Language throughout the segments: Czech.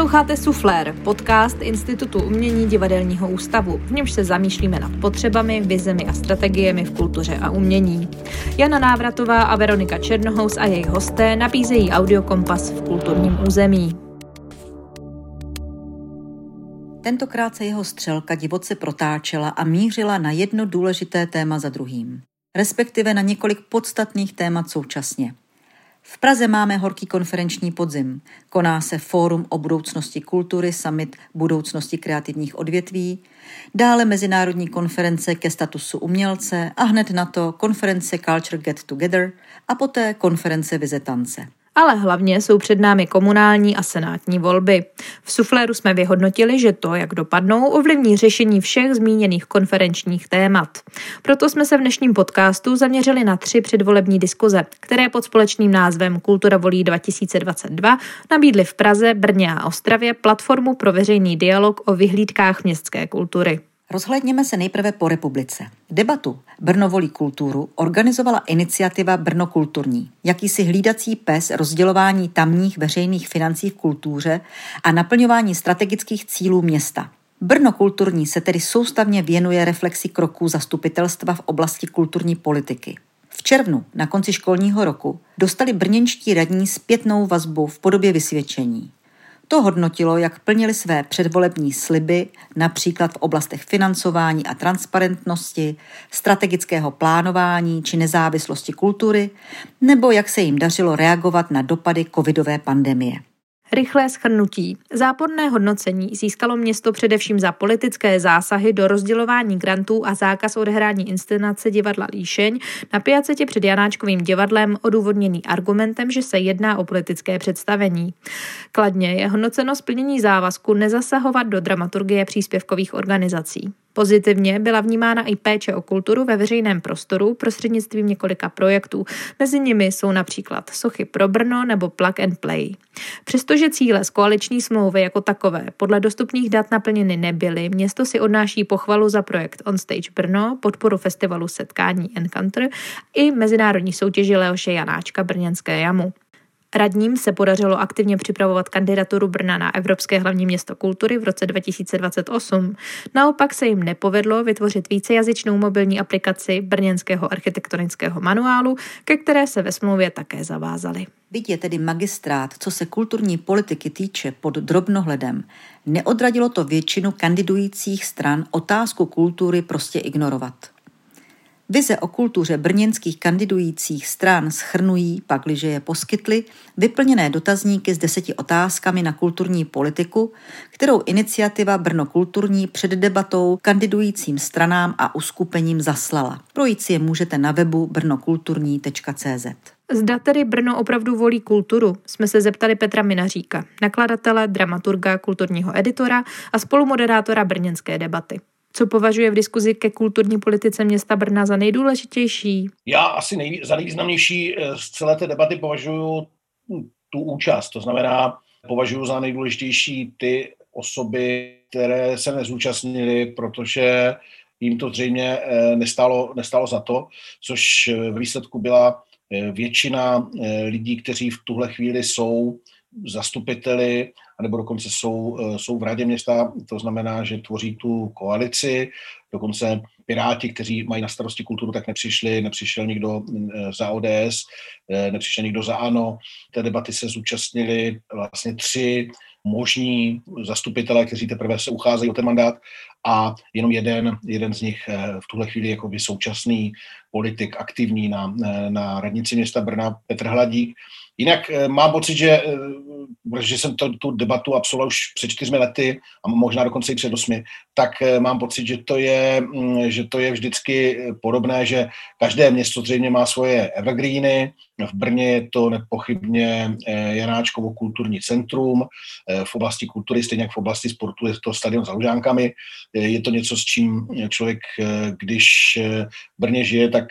Posloucháte Suflér, podcast Institutu umění divadelního ústavu, v němž se zamýšlíme nad potřebami, vizemi a strategiemi v kultuře a umění. Jana Návratová a Veronika Černohous a jejich hosté nabízejí audiokompas v kulturním území. Tentokrát se jeho střelka divoce protáčela a mířila na jedno důležité téma za druhým, respektive na několik podstatných témat současně – v Praze máme horký konferenční podzim. Koná se Fórum o budoucnosti kultury, summit budoucnosti kreativních odvětví, dále mezinárodní konference ke statusu umělce a hned na to konference Culture Get Together a poté konference Vizetance ale hlavně jsou před námi komunální a senátní volby. V Sufléru jsme vyhodnotili, že to, jak dopadnou, ovlivní řešení všech zmíněných konferenčních témat. Proto jsme se v dnešním podcastu zaměřili na tři předvolební diskuze, které pod společným názvem Kultura volí 2022 nabídly v Praze, Brně a Ostravě platformu pro veřejný dialog o vyhlídkách městské kultury. Rozhledněme se nejprve po republice. Debatu Brno volí kulturu organizovala iniciativa Brno kulturní, jakýsi hlídací pes rozdělování tamních veřejných financí v kultuře a naplňování strategických cílů města. Brno kulturní se tedy soustavně věnuje reflexi kroků zastupitelstva v oblasti kulturní politiky. V červnu, na konci školního roku, dostali brněnští radní zpětnou vazbu v podobě vysvědčení. To hodnotilo, jak plnili své předvolební sliby, například v oblastech financování a transparentnosti, strategického plánování či nezávislosti kultury, nebo jak se jim dařilo reagovat na dopady covidové pandemie. Rychlé schrnutí. Záporné hodnocení získalo město především za politické zásahy do rozdělování grantů a zákaz odehrání inscenace divadla Líšeň na piacetě před Janáčkovým divadlem odůvodněný argumentem, že se jedná o politické představení. Kladně je hodnoceno splnění závazku nezasahovat do dramaturgie příspěvkových organizací. Pozitivně byla vnímána i péče o kulturu ve veřejném prostoru prostřednictvím několika projektů. Mezi nimi jsou například Sochy pro Brno nebo Plug and Play. Přestože cíle z koaliční smlouvy jako takové podle dostupných dat naplněny nebyly, město si odnáší pochvalu za projekt On Stage Brno, podporu festivalu Setkání Encounter i mezinárodní soutěži Leoše Janáčka Brněnské jamu. Radním se podařilo aktivně připravovat kandidaturu Brna na Evropské hlavní město kultury v roce 2028. Naopak se jim nepovedlo vytvořit vícejazyčnou mobilní aplikaci brněnského architektonického manuálu, ke které se ve smlouvě také zavázali. Byť je tedy magistrát, co se kulturní politiky týče, pod drobnohledem, neodradilo to většinu kandidujících stran otázku kultury prostě ignorovat. Vize o kultuře brněnských kandidujících stran schrnují, pakliže je poskytly, vyplněné dotazníky s deseti otázkami na kulturní politiku, kterou iniciativa Brno kulturní před debatou kandidujícím stranám a uskupením zaslala. Projít si je můžete na webu brnokulturní.cz. Zda tedy Brno opravdu volí kulturu, jsme se zeptali Petra Minaříka, nakladatele, dramaturga, kulturního editora a spolumoderátora brněnské debaty. Co považuje v diskuzi ke kulturní politice města Brna za nejdůležitější? Já asi nej, za nejvýznamnější eh, z celé té debaty považuji tu účast. To znamená, považuji za nejdůležitější ty osoby, které se nezúčastnily, protože jim to zřejmě eh, nestálo, nestálo za to, což v výsledku byla eh, většina lidí, kteří v tuhle chvíli jsou zastupiteli, nebo dokonce jsou, eh, jsou v radě města, to znamená, že tvoří tu koalici, dokonce Piráti, kteří mají na starosti kulturu, tak nepřišli, nepřišel nikdo eh, za ODS, eh, nepřišel nikdo za ANO. Té debaty se zúčastnili vlastně tři možní zastupitelé, kteří teprve se ucházejí o ten mandát. A jenom jeden, jeden z nich v tuhle chvíli jako současný politik aktivní na, na radnici města Brna, Petr Hladík, Jinak eh, mám pocit, že, eh, protože jsem to, tu debatu absolvoval už před čtyřmi lety a možná dokonce i před osmi, tak eh, mám pocit, že to je, mm, že to je vždycky podobné, že každé město zřejmě má svoje evergreeny. V Brně je to nepochybně Janáčkovo kulturní centrum. V oblasti kultury, stejně jak v oblasti sportu, je to stadion za Lužánkami. Je to něco, s čím člověk, když v Brně žije, tak,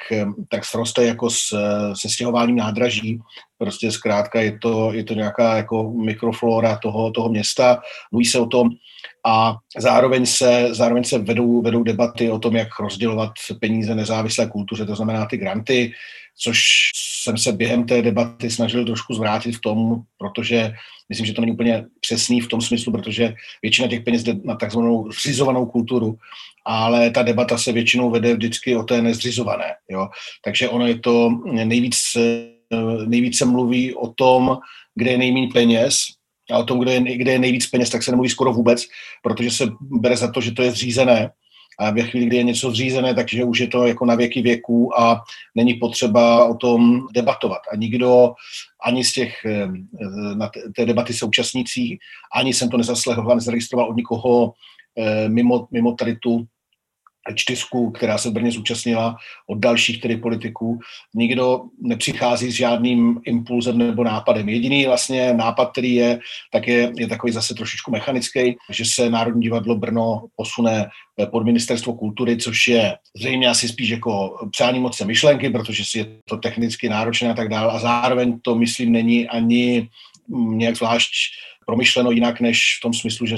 tak sroste jako s, se stěhováním nádraží prostě zkrátka je to, je to nějaká jako mikroflora toho, toho města, mluví se o tom a zároveň se, zároveň se vedou, vedou debaty o tom, jak rozdělovat peníze nezávislé kultuře, to znamená ty granty, což jsem se během té debaty snažil trošku zvrátit v tom, protože myslím, že to není úplně přesný v tom smyslu, protože většina těch peněz jde na takzvanou zřizovanou kulturu, ale ta debata se většinou vede vždycky o té nezřizované. Jo? Takže ono je to nejvíc, nejvíc se mluví o tom, kde je nejméně peněz, a o tom, kde je, kde je nejvíc peněz, tak se nemluví skoro vůbec, protože se bere za to, že to je zřízené a ve chvíli, kdy je něco zřízené, takže už je to jako na věky věků a není potřeba o tom debatovat. A nikdo ani z těch eh, na té debaty současnící, ani jsem to nezaslehl, nezaregistroval od nikoho eh, mimo, mimo tady tu čtyřku, která se v Brně zúčastnila od dalších tedy politiků. Nikdo nepřichází s žádným impulzem nebo nápadem. Jediný vlastně nápad, který je, tak je, je takový zase trošičku mechanický, že se Národní divadlo Brno posune pod ministerstvo kultury, což je zřejmě asi spíš jako přání moc myšlenky, protože si je to technicky náročné a tak dále. A zároveň to, myslím, není ani nějak zvlášť promyšleno jinak, než v tom smyslu, že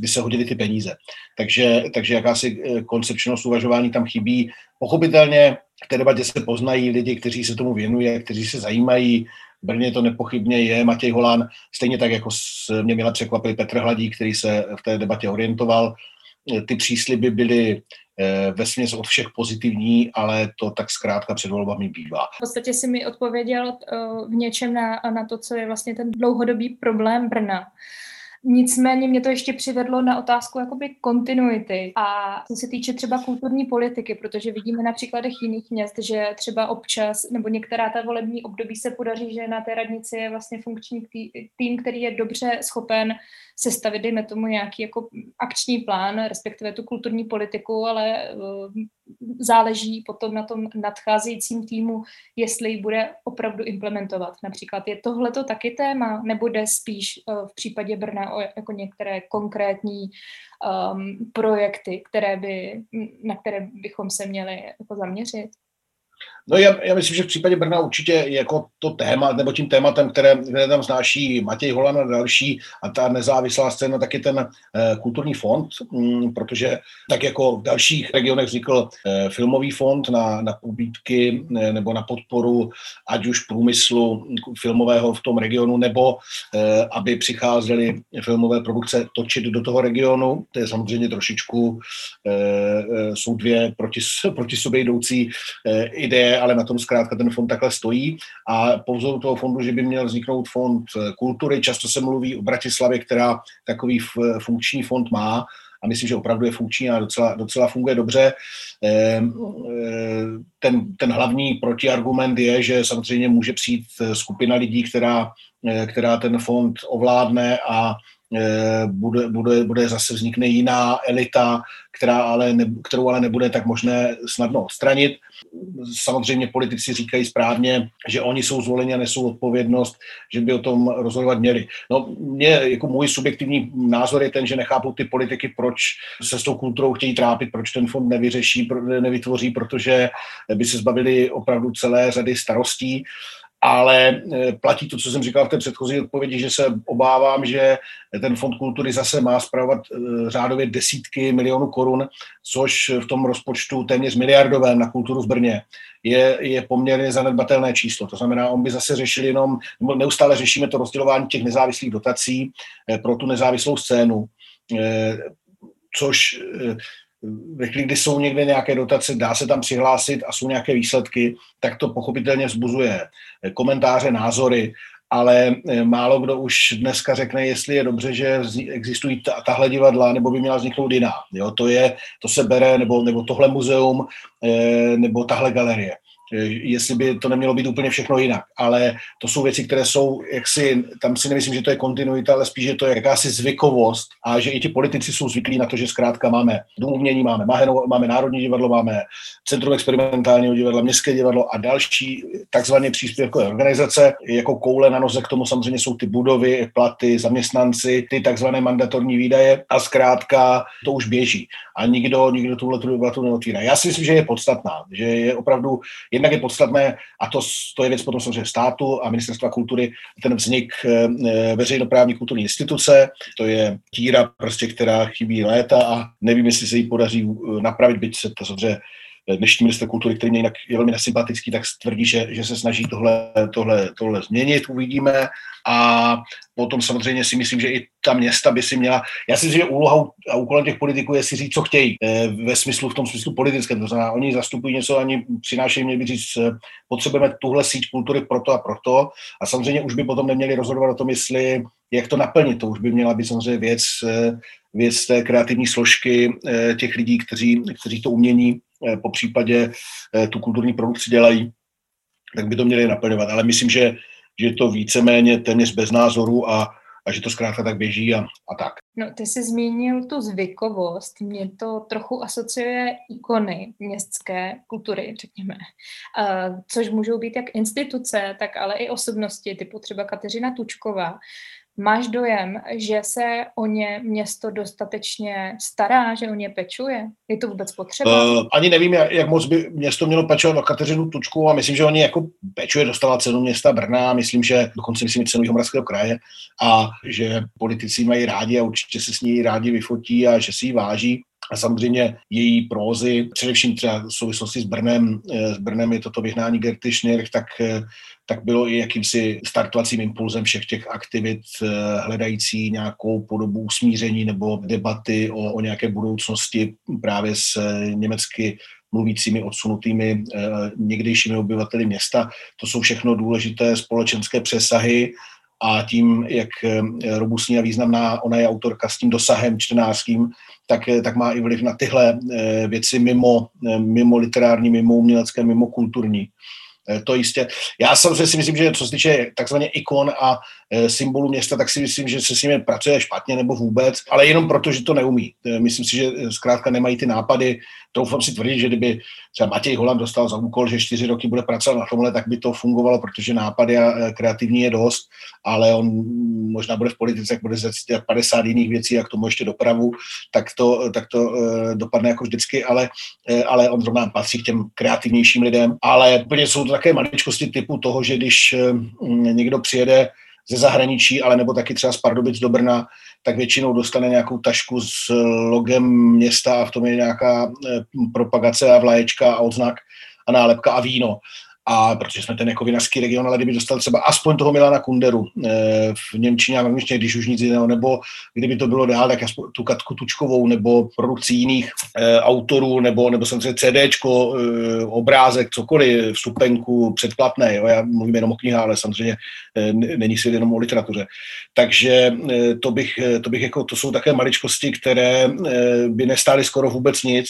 by se hodily ty peníze. Takže, takže jakási eh, koncepčnost uvažování tam chybí. Pochopitelně v té debatě se poznají lidi, kteří se tomu věnují, kteří se zajímají. V Brně to nepochybně je Matěj Holán, stejně tak jako mě měla překvapit Petr Hladík, který se v té debatě orientoval. Ty přísliby byly Eh, ve směs od všech pozitivní, ale to tak zkrátka před volbami bývá. V podstatě si mi odpověděl eh, v něčem na, na to, co je vlastně ten dlouhodobý problém Brna. Nicméně mě to ještě přivedlo na otázku jakoby kontinuity a co se týče třeba kulturní politiky, protože vidíme na příkladech jiných měst, že třeba občas nebo některá ta volební období se podaří, že na té radnici je vlastně funkční tým, který je dobře schopen sestavit, dejme tomu, nějaký jako akční plán, respektive tu kulturní politiku, ale uh, záleží potom na tom nadcházejícím týmu, jestli ji bude opravdu implementovat. Například je tohleto taky téma, nebo jde spíš uh, v případě Brna o jako některé konkrétní um, projekty, které by, na které bychom se měli jako zaměřit? No já, já myslím, že v případě Brna určitě jako to téma, nebo tím tématem, které, které tam znáší Matěj Holan a další a ta nezávislá scéna, taky ten eh, kulturní fond, mm, protože tak jako v dalších regionech vznikl eh, filmový fond na, na pobídky eh, nebo na podporu ať už průmyslu filmového v tom regionu, nebo eh, aby přicházely filmové produkce točit do toho regionu. To je samozřejmě trošičku, eh, eh jsou dvě proti, proti sobě jdoucí eh, ideje, ale na tom zkrátka ten fond takhle stojí. A po vzoru toho fondu, že by měl vzniknout fond eh, kultury, často se mluví o Bratislavě, která takový funkční fond má, a myslím, že opravdu je funkční a docela, docela funguje dobře. Ehm, eh, ten, ten hlavní protiargument je, že samozřejmě může přijít eh, skupina lidí, která, která ten fond ovládne a bude, bude, bude zase vznikne jiná elita, která ale ne, kterou ale nebude tak možné snadno odstranit. Samozřejmě politici říkají správně, že oni jsou zvoleni a nesou odpovědnost, že by o tom rozhodovat měli. No, mě, jako můj subjektivní názor je ten, že nechápu ty politiky, proč se s tou kulturou chtějí trápit, proč ten fond nevyřeší, nevytvoří, protože by se zbavili opravdu celé řady starostí ale e, platí to, co jsem říkal v té předchozí odpovědi, že se obávám, že ten fond kultury zase má zpravovat e, řádově desítky milionů korun, což v tom rozpočtu téměř miliardovém na kulturu v Brně je, je poměrně zanedbatelné číslo. To znamená, on by zase řešil jenom, neustále řešíme to rozdělování těch nezávislých dotací e, pro tu nezávislou scénu, což ve chvíli, kdy jsou někde nějaké dotace, dá se tam přihlásit a jsou nějaké výsledky, tak to pochopitelně vzbuzuje komentáře, názory, ale eh, málo kdo už dneska řekne, jestli je dobře, že existují tahle divadla, nebo by měla vzniknout jiná. Jo, to, je, to se bere, nebo, nebo tohle muzeum, eh, nebo tahle galerie. Eh, jestli by to nemělo být úplně všechno jinak. Ale to jsou věci, které jsou, jak si, tam si nemyslím, že to je kontinuita, ale spíš, že to je jakási zvykovost a že i ti politici jsou zvyklí na to, že zkrátka máme dům máme Maheno, máme Národní divadlo, máme Centrum experimentálního divadla, Městské divadlo a další takzvané příspěvkové organizace. Jako koule na noze k tomu samozřejmě jsou ty budovy, platy, zaměstnanci, ty takzvané mandatorní výdaje a zkrátka to už běží. A nikdo, nikdo tuhle debatu neotvírá. Já si myslím, že je podstatná, že je opravdu jedna jednak je podstatné, a to, to je věc potom samozřejmě státu a ministerstva kultury, ten vznik veřejnoprávní kulturní instituce, to je tíra, prostě, která chybí léta a nevím, jestli se jí podaří napravit, byť se to samozřejmě dnešní minister kultury, který mě jinak je velmi nesympatický, tak tvrdí, že, že se snaží tohle, tohle, tohle změnit, uvidíme. A potom samozřejmě si myslím, že i ta města by si měla, já si myslím, že úlohou a úkolem těch politiků je si říct, co chtějí, eh, ve smyslu, v tom smyslu politickém, to znamená, oni zastupují něco, ani přinášejí, měli by říct, eh, potřebujeme tuhle síť kultury proto a proto. A samozřejmě už by potom neměli rozhodovat o tom, jestli, jak to naplnit, to už by měla být samozřejmě věc, eh, věc té kreativní složky těch lidí, kteří, kteří to umění Eh, po případě eh, tu kulturní produkci dělají, tak by to měli naplňovat. Ale myslím, že, že je to víceméně téměř bez názoru a, a že to zkrátka tak běží a, a tak. No, ty jsi zmínil tu zvykovost. Mě to trochu asociuje ikony městské kultury, řekněme. Uh, což můžou být jak instituce, tak ale i osobnosti, typu třeba Kateřina Tučková. Máš dojem, že se o ně město dostatečně stará, že o ně pečuje? Je to vůbec potřeba? Uh, ani nevím, jak, jak moc by město mělo pečovat o Kateřinu Tučku a myslím, že oni jako pečuje, dostala cenu města Brna, myslím, že dokonce myslím cenu Jihomoravského kraje a že politici mají rádi a určitě se s ní rádi vyfotí a že si ji váží. A samozřejmě její prózy, především třeba v souvislosti s Brnem, eh, s Brnem je toto vyhnání Gerty Schnirch, tak eh, tak bylo i jakýmsi startovacím impulzem všech těch aktivit eh, hledající nějakou podobu usmíření nebo debaty o, o nějaké budoucnosti právě s německy mluvícími odsunutými někdejšími obyvateli města. To jsou všechno důležité společenské přesahy a tím, jak robustní a významná ona je autorka s tím dosahem čtenářským, tak, tak má i vliv na tyhle věci mimo, mimo literární, mimo umělecké, mimo kulturní. Eh, to jistě. Já samozřejmě si myslím, že co se týče takzvaně ikon a symbolů města, tak si myslím, že se s nimi pracuje špatně nebo vůbec, ale jenom proto, že to neumí. Myslím si, že zkrátka nemají ty nápady. Troufám si tvrdit, že kdyby třeba Matěj Holand dostal za úkol, že čtyři roky bude pracovat na tomhle, tak by to fungovalo, protože nápady a kreativní je dost, ale on možná bude v politice, jak bude ze 50 jiných věcí a k tomu ještě dopravu, tak to, tak to e, dopadne jako vždycky, ale, ale on zrovna patří k těm kreativnějším lidem. Ale úplně jsou to také maličkosti typu toho, že když někdo přijede ze zahraničí, ale nebo taky třeba z Pardubic do Brna, tak většinou dostane nějakou tašku s logem města a v tom je nějaká eh, propagace a vlaječka a odznak a nálepka a víno a protože jsme ten jako vinařský region, ale kdyby dostal třeba aspoň toho Milana Kunderu e, v Němčině a v Němčině, když už nic jiného, nebo kdyby to bylo dál, tak aspoň tu Katku Tučkovou, nebo produkci jiných e, autorů, nebo, nebo samozřejmě CDčko, e, obrázek, cokoliv, vstupenku, předplatné, jo, já mluvím jenom o knihách, ale samozřejmě není svět jenom o literatuře. Takže to bych, to bych jako, to jsou také maličkosti, které by nestály skoro vůbec nic,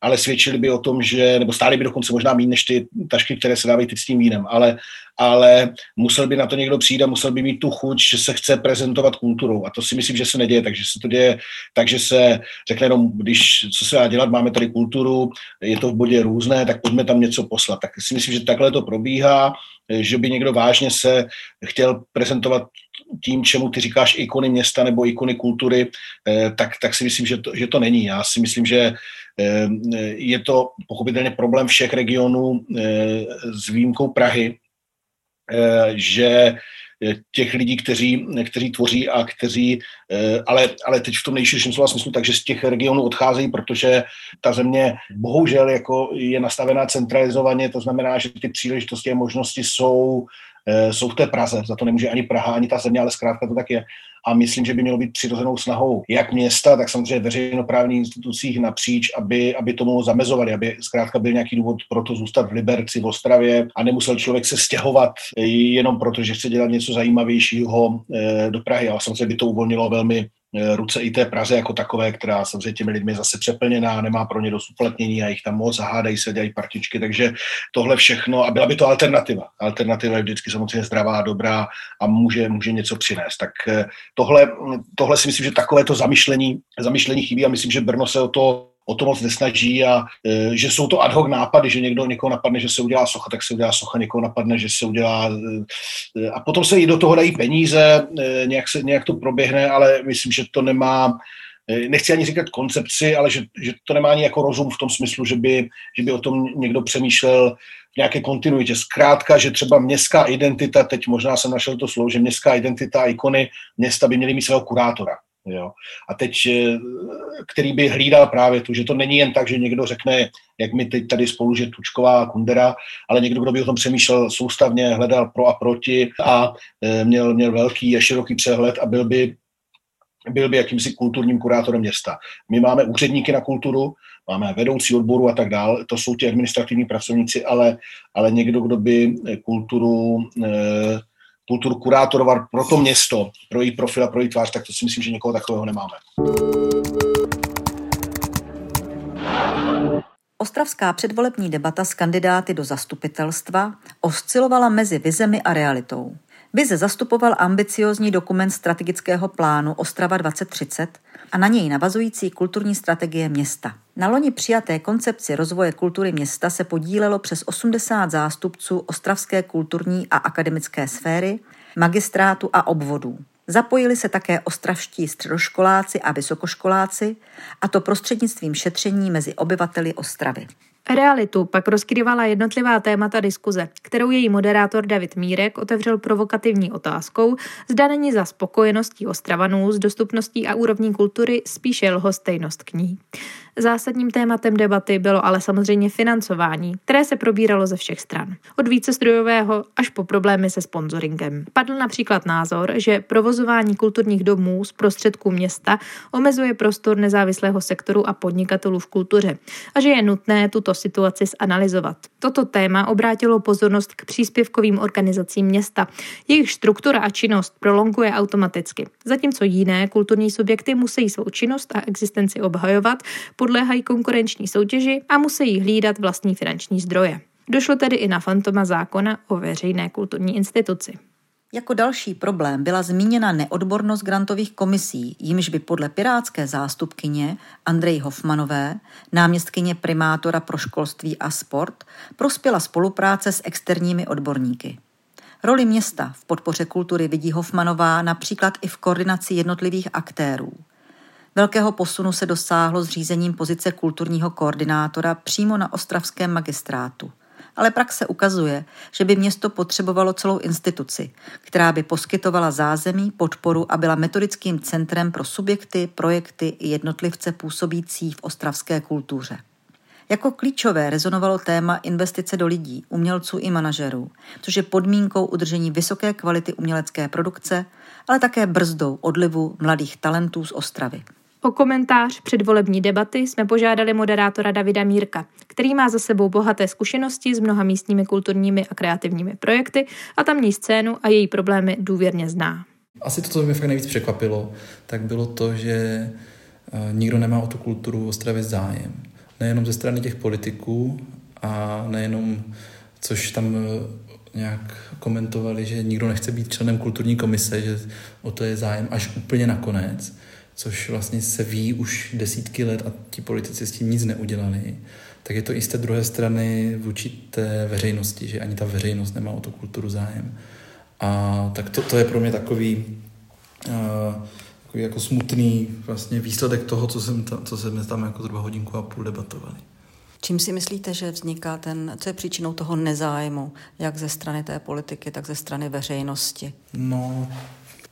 ale svědčili by o tom, že, nebo stály by dokonce možná méně než ty tašky, které se teď s tím vínem, ale, ale musel by na to někdo přijít a musel by mít tu chuť, že se chce prezentovat kulturou. A to si myslím, že se neděje, takže se to děje, takže se řekne jenom, když co se dá dělat, máme tady kulturu, je to v bodě různé, tak pojďme tam něco poslat. Tak si myslím, že takhle to probíhá, že by někdo vážně se chtěl prezentovat tím, čemu ty říkáš ikony města nebo ikony kultury, eh, tak, tak si myslím, že to, že to není. Já si myslím, že eh, je to pochopitelně problém všech regionů eh, s výjimkou Prahy, že těch lidí, kteří, kteří tvoří a kteří, ale, ale teď v tom nejširším slova smyslu, takže z těch regionů odcházejí, protože ta země bohužel jako je nastavená centralizovaně, to znamená, že ty příležitosti a možnosti jsou jsou v té Praze. Za to nemůže ani Praha, ani ta země, ale zkrátka to tak je. A myslím, že by mělo být přirozenou snahou jak města, tak samozřejmě veřejnoprávních institucích napříč, aby, aby tomu zamezovali, aby zkrátka byl nějaký důvod pro to zůstat v Liberci, v Ostravě a nemusel člověk se stěhovat jenom proto, že chce dělat něco zajímavějšího eh, do Prahy. Ale samozřejmě by to uvolnilo velmi Eh, ruce i té Praze jako takové, která samozřejmě těmi lidmi zase přeplněná, nemá pro ně dost uplatnění a jich tam moc, zahádají se, dělají partičky, takže tohle všechno, a byla by to alternativa. Alternativa je vždycky samozřejmě zdravá, dobrá a může, může něco přinést. Tak eh, tohle, tohle si myslím, že takové to zamyšlení, zamyšlení chybí a myslím, že Brno se o to o to moc nesnaží a e, že jsou to ad hoc nápady, že někdo někoho napadne, že se udělá socha, tak se udělá socha, někoho napadne, že se udělá e, a potom se i do toho dají peníze, e, nějak, se, nějak to proběhne, ale myslím, že to nemá nechci ani říkat koncepci, ale že, že to nemá ani jako rozum v tom smyslu, že by, že by o tom někdo přemýšlel v nějaké kontinuitě. Zkrátka, že třeba městská identita, teď možná jsem našel to slovo, že městská identita a ikony města by měly mít svého kurátora. Jo. A teď, eh, který by hlídal právě tu, že to není jen tak, že někdo řekne, jak my teď tady spolu, že Tučková a Kundera, ale někdo, kdo by o tom přemýšlel soustavně, hledal pro a proti a eh, měl, měl velký a široký přehled a byl by byl by jakýmsi kulturním kurátorem města. My máme úředníky na kulturu, máme vedoucí odboru a tak dále, to jsou ti administrativní pracovníci, ale, ale někdo, kdo by kulturu eh, kulturu kurátorovat pro to město, pro její profil a pro její tvář, tak to si myslím, že někoho takového nemáme. Ostravská předvolební debata s kandidáty do zastupitelstva oscilovala mezi vizemi a realitou. Vize zastupoval ambiciozní dokument strategického plánu Ostrava 2030 a na něj navazující kulturní strategie města. Na loni přijaté koncepci rozvoje kultury města se podílelo přes 80 zástupců ostravské kulturní a akademické sféry, magistrátu a obvodů. Zapojili se také ostravští středoškoláci a vysokoškoláci, a to prostřednictvím šetření mezi obyvateli Ostravy. Realitu pak rozkrývala jednotlivá témata diskuze, kterou její moderátor David Mírek otevřel provokativní otázkou, zda není za spokojeností Ostravanů s dostupností a úrovní kultury spíše lhostejnost k ní. Zásadním tématem debaty bylo ale samozřejmě financování, které se probíralo ze všech stran. Od vícestrojového až po problémy se sponsoringem. Padl například názor, že provozování kulturních domů z prostředků města omezuje prostor nezávislého sektoru a podnikatelů v kultuře a že je nutné tuto situaci zanalizovat. Toto téma obrátilo pozornost k příspěvkovým organizacím města. Jejich struktura a činnost prolonguje automaticky, zatímco jiné kulturní subjekty musí svou činnost a existenci obhajovat, podléhají konkurenční soutěži a musí hlídat vlastní finanční zdroje. Došlo tedy i na fantoma zákona o veřejné kulturní instituci. Jako další problém byla zmíněna neodbornost grantových komisí, jimž by podle pirátské zástupkyně Andrej Hofmanové, náměstkyně primátora pro školství a sport, prospěla spolupráce s externími odborníky. Roli města v podpoře kultury vidí Hofmanová například i v koordinaci jednotlivých aktérů – Velkého posunu se dosáhlo zřízením pozice kulturního koordinátora přímo na ostravském magistrátu. Ale praxe ukazuje, že by město potřebovalo celou instituci, která by poskytovala zázemí, podporu a byla metodickým centrem pro subjekty, projekty i jednotlivce působící v ostravské kultuře. Jako klíčové rezonovalo téma investice do lidí, umělců i manažerů, což je podmínkou udržení vysoké kvality umělecké produkce, ale také brzdou odlivu mladých talentů z Ostravy. O komentář předvolební debaty jsme požádali moderátora Davida Mírka, který má za sebou bohaté zkušenosti s mnoha místními kulturními a kreativními projekty a tamní scénu a její problémy důvěrně zná. Asi to, co mě fakt nejvíc překvapilo, tak bylo to, že eh, nikdo nemá o tu kulturu v Ostravě zájem. Nejenom ze strany těch politiků a nejenom, což tam eh, nějak komentovali, že nikdo nechce být členem kulturní komise, že o to je zájem až úplně nakonec což vlastně se ví už desítky let a ti politici s tím nic neudělali, tak je to i z té druhé strany vůči té veřejnosti, že ani ta veřejnost nemá o tu kulturu zájem. A tak to, to je pro mě takový, uh, takový jako smutný vlastně výsledek toho, co, jsem ta, co jsme tam jako zhruba hodinku a půl debatovali. Čím si myslíte, že vzniká ten, co je příčinou toho nezájmu, jak ze strany té politiky, tak ze strany veřejnosti? No,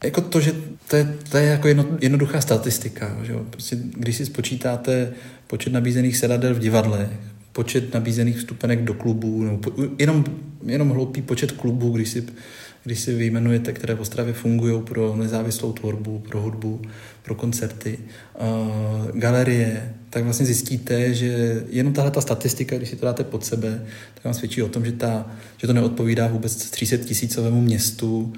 jako to, že to je, to je jako jedno, jednoduchá statistika. Že jo? Prostě, když si spočítáte počet nabízených sedadel v divadle, počet nabízených vstupenek do klubů, nebo po, jenom, jenom hloupý počet klubů, když si, když si vyjmenujete, které v Ostravě fungují pro nezávislou tvorbu, pro hudbu, pro koncerty, uh, galerie, tak vlastně zjistíte, že jenom tahle ta statistika, když si to dáte pod sebe, tak vám svědčí o tom, že, ta, že to neodpovídá vůbec 300 tisícovému městu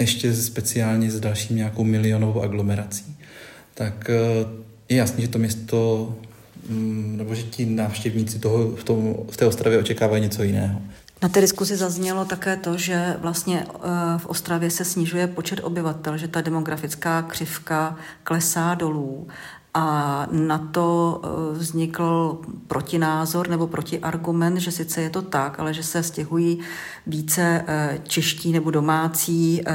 ještě speciálně s dalším nějakou milionovou aglomerací, tak eh, je jasný, že to město, mm, nebo že ti návštěvníci toho, v, tom, v té Ostravě očekávají něco jiného. Na té diskusi zaznělo také to, že vlastně eh, v Ostravě se snižuje počet obyvatel, že ta demografická křivka klesá dolů a na to eh, vznikl protinázor nebo protiargument, že sice je to tak, ale že se stěhují více eh, čeští nebo domácí eh,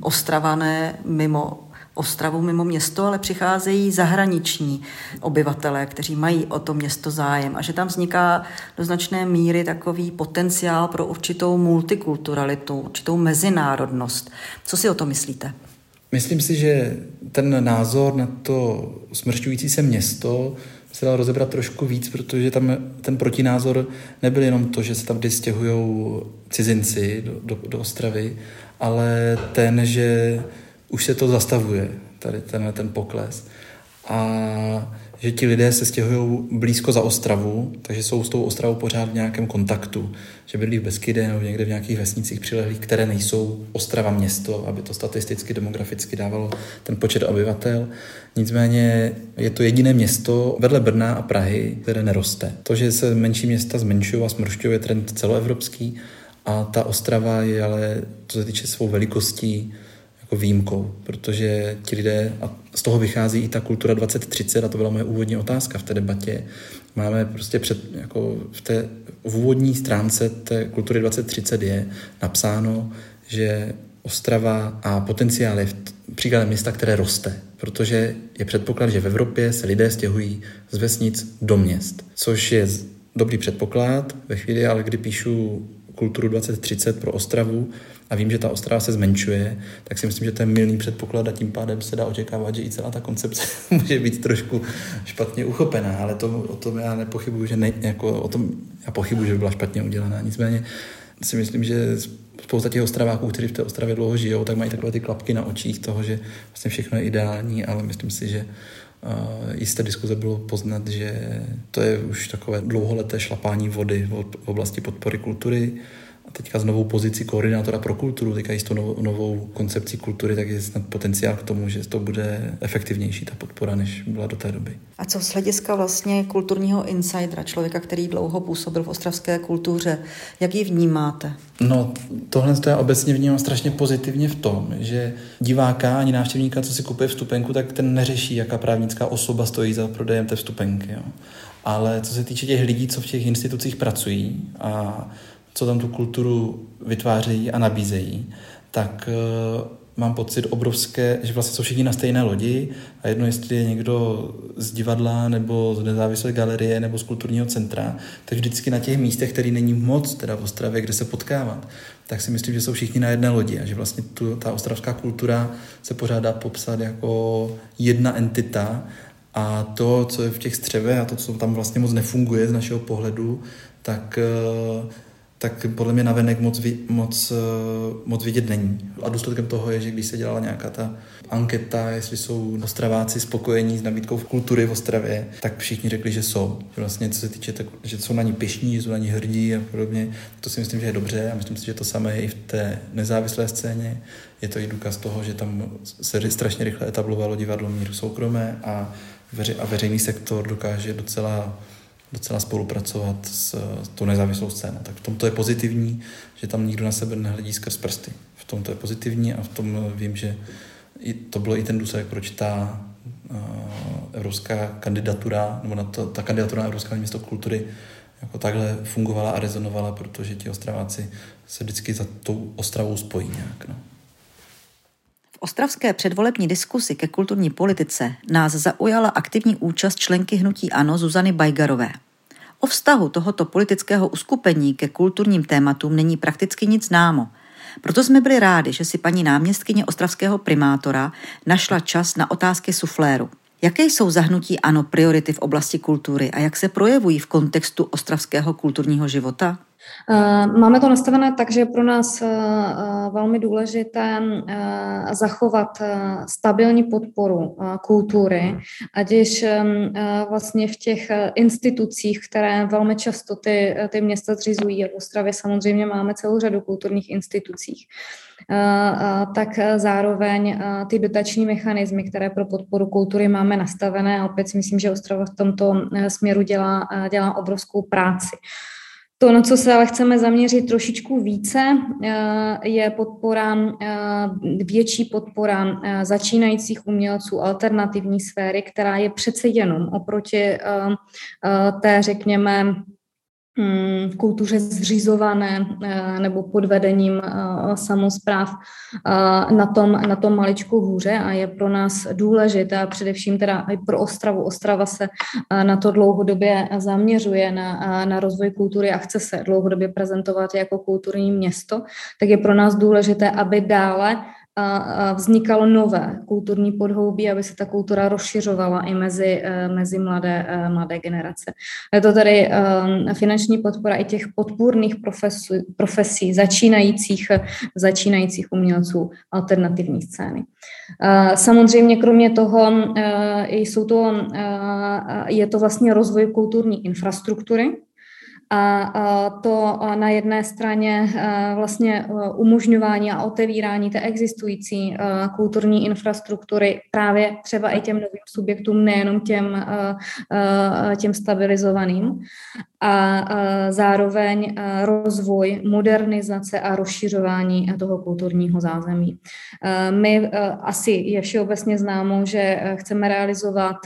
ostravané mimo Ostravu mimo město, ale přicházejí zahraniční obyvatelé, kteří mají o to město zájem a že tam vzniká do značné míry takový potenciál pro určitou multikulturalitu, určitou mezinárodnost. Co si o to myslíte? Myslím si, že ten názor na to smršťující se město se dal rozebrat trošku víc, protože tam ten protinázor nebyl jenom to, že se tam stěhují cizinci do, do, do Ostravy, ale ten, že už se to zastavuje, tady ten, ten pokles. A že ti lidé se stěhují blízko za Ostravu, takže jsou s tou Ostravou pořád v nějakém kontaktu. Že bydlí v Beskyde nebo někde v nějakých vesnicích přilehlých, které nejsou Ostrava město, aby to statisticky, demograficky dávalo ten počet obyvatel. Nicméně je to jediné město vedle Brna a Prahy, které neroste. To, že se menší města zmenšují a smršťují, je trend celoevropský a ta Ostrava je ale, co se týče svou velikostí, jako výjimkou, protože ti lidé, a z toho vychází i ta kultura 2030, a to byla moje úvodní otázka v té debatě, máme prostě před, jako v té v úvodní stránce té kultury 2030 je napsáno, že Ostrava a potenciál je příkladem města, které roste, protože je předpoklad, že v Evropě se lidé stěhují z vesnic do měst, což je dobrý předpoklad ve chvíli, ale kdy píšu kulturu 2030 pro Ostravu a vím, že ta Ostrava se zmenšuje, tak si myslím, že to je milný předpoklad a tím pádem se dá očekávat, že i celá ta koncepce může být trošku špatně uchopená, ale to, o tom já nepochybuji, že ne, jako o tom já pochybuji, že by byla špatně udělaná. Nicméně si myslím, že spousta těch ostraváků, kteří v té ostravě dlouho žijou, tak mají takové ty klapky na očích toho, že vlastně všechno je ideální, ale myslím si, že jisté diskuze bylo poznat, že to je už takové dlouholeté šlapání vody v oblasti podpory kultury teďka s novou pozici koordinátora pro kulturu, teďka i s tou novou koncepcí kultury, tak je snad potenciál k tomu, že to bude efektivnější ta podpora, než byla do té doby. A co z hlediska vlastně kulturního insidera, člověka, který dlouho působil v ostravské kultuře, jak ji vnímáte? No, tohle to já obecně vnímám strašně pozitivně v tom, že diváka ani návštěvníka, co si kupuje vstupenku, tak ten neřeší, jaká právnická osoba stojí za prodejem té vstupenky. Jo. Ale co se týče těch lidí, co v těch institucích pracují a co tam tu kulturu vytvářejí a nabízejí, tak uh, mám pocit obrovské, že vlastně jsou všichni na stejné lodi a jedno, jestli je někdo z divadla nebo z nezávislé galerie nebo z kulturního centra, tak vždycky na těch místech, který není moc, teda v Ostravě, kde se potkávat, tak si myslím, že jsou všichni na jedné lodi a že vlastně tu, ta ostravská kultura se pořád dá popsat jako jedna entita a to, co je v těch střeve a to, co tam vlastně moc nefunguje z našeho pohledu, tak uh, tak podle mě navenek moc, moc, eh, moc vidět není. A důsledkem toho je, že když se dělala nějaká ta anketa, jestli jsou Ostraváci spokojení s nabídkou v kultury v Ostravě, tak všichni řekli, že jsou. Vlastně co se týče, tak, že jsou na ní pišní, že jsou na ní hrdí a podobně, to si myslím, že je dobře a myslím si, že to samé je i v té nezávislé scéně. Je to i důkaz toho, že tam se strašně rychle etablovalo divadlo míru soukromé a, veři, a veřejný sektor dokáže docela docela spolupracovat s, tou nezávislou scénou. Tak v tomto je pozitivní, že tam nikdo na sebe nehledí skrz prsty. V tomto je pozitivní a v tom vím, že i to bylo i ten důsledek, proč ta uh, evropská kandidatura, nebo na to, ta kandidatura na Evropské město kultury jako takhle fungovala a rezonovala, protože ti Ostraváci se vždycky za tou Ostravou spojí nějak. No. V ostravské předvolební diskusi ke kulturní politice nás zaujala aktivní účast členky hnutí ANO Zuzany Bajgarové. O vztahu tohoto politického uskupení ke kulturním tématům není prakticky nic známo. Proto jsme byli rádi, že si paní náměstkyně ostravského primátora našla čas na otázky sufléru. Jaké jsou zahnutí ANO priority v oblasti kultury a jak se projevují v kontextu ostravského kulturního života? Eh, máme to nastavené tak, že je pro nás eh, eh, velmi důležité zachovat stabilní podporu kultury, ať již vlastně v těch institucích, které velmi často ty, ty města zřizují. A v Ostravě samozřejmě máme celou řadu kulturních institucích tak zároveň ty dotační mechanismy, které pro podporu kultury máme nastavené. A opět si myslím, že Ostrava v tomto směru dělá, dělá obrovskou práci. To, na co se ale chceme zaměřit trošičku více, eh, je podpora, eh, větší podpora eh, začínajících umělců alternativní sféry, která je přece jenom oproti té, řekněme, kultuře zřizované eh, nebo pod vedením eh, samozpráv eh, na tom, na tom maličku hůře a je pro nás důležité a především teda i pro Ostravu. Ostrava se na to dlouhodobě zaměřuje na, na rozvoj kultury a chce se dlouhodobě prezentovat jako kulturní město, tak je pro nás důležité, aby dále a vznikalo nové kulturní podhoubí, aby se ta kultura rozšiřovala i mezi, e, mezi mladé, e, mladé generace. Je to tady e, finanční podpora i těch podpůrných profesí, profesí začínajících, začínajících umělců alternativní scény. Samozřejmě kromě toho jsou to, je to vlastně rozvoj kulturní infrastruktury, a to na jedné straně vlastně umožňování a otevírání té existující kulturní infrastruktury právě třeba i těm novým subjektům, nejenom těm, těm stabilizovaným a zároveň rozvoj, modernizace a rozšiřování toho kulturního zázemí. My asi je všeobecně známo, že chceme realizovat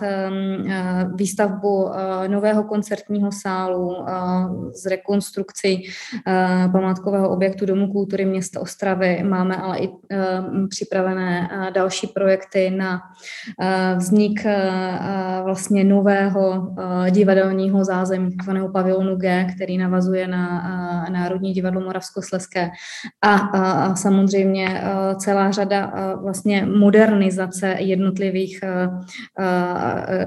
výstavbu nového koncertního sálu z rekonstrukcí památkového objektu Domu kultury města Ostravy. Máme ale i připravené další projekty na vznik vlastně nového divadelního zázemí, takzvaného pavilonu G, který navazuje na Národní divadlo Moravskoslezské a, samozřejmě celá řada vlastně modernizace jednotlivých,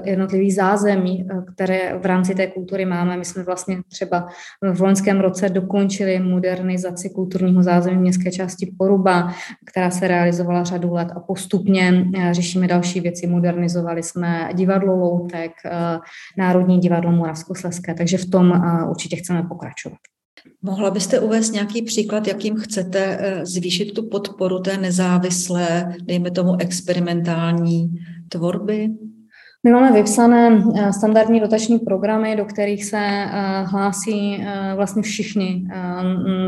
jednotlivých zázemí, které v rámci té kultury máme. My jsme vlastně třeba v loňském roce dokončili modernizaci kulturního zázemí městské části Poruba, která se realizovala řadu let a postupně řešíme další věci. Modernizovali jsme divadlo Loutek, Národní divadlo Moravskoslezské, takže v tom tom určitě chceme pokračovat. Mohla byste uvést nějaký příklad, jakým chcete eh, zvýšit tu podporu té nezávislé, dejme tomu experimentální tvorby? My máme vypsané eh, standardní dotační programy, do kterých se eh, hlásí eh, vlastně všichni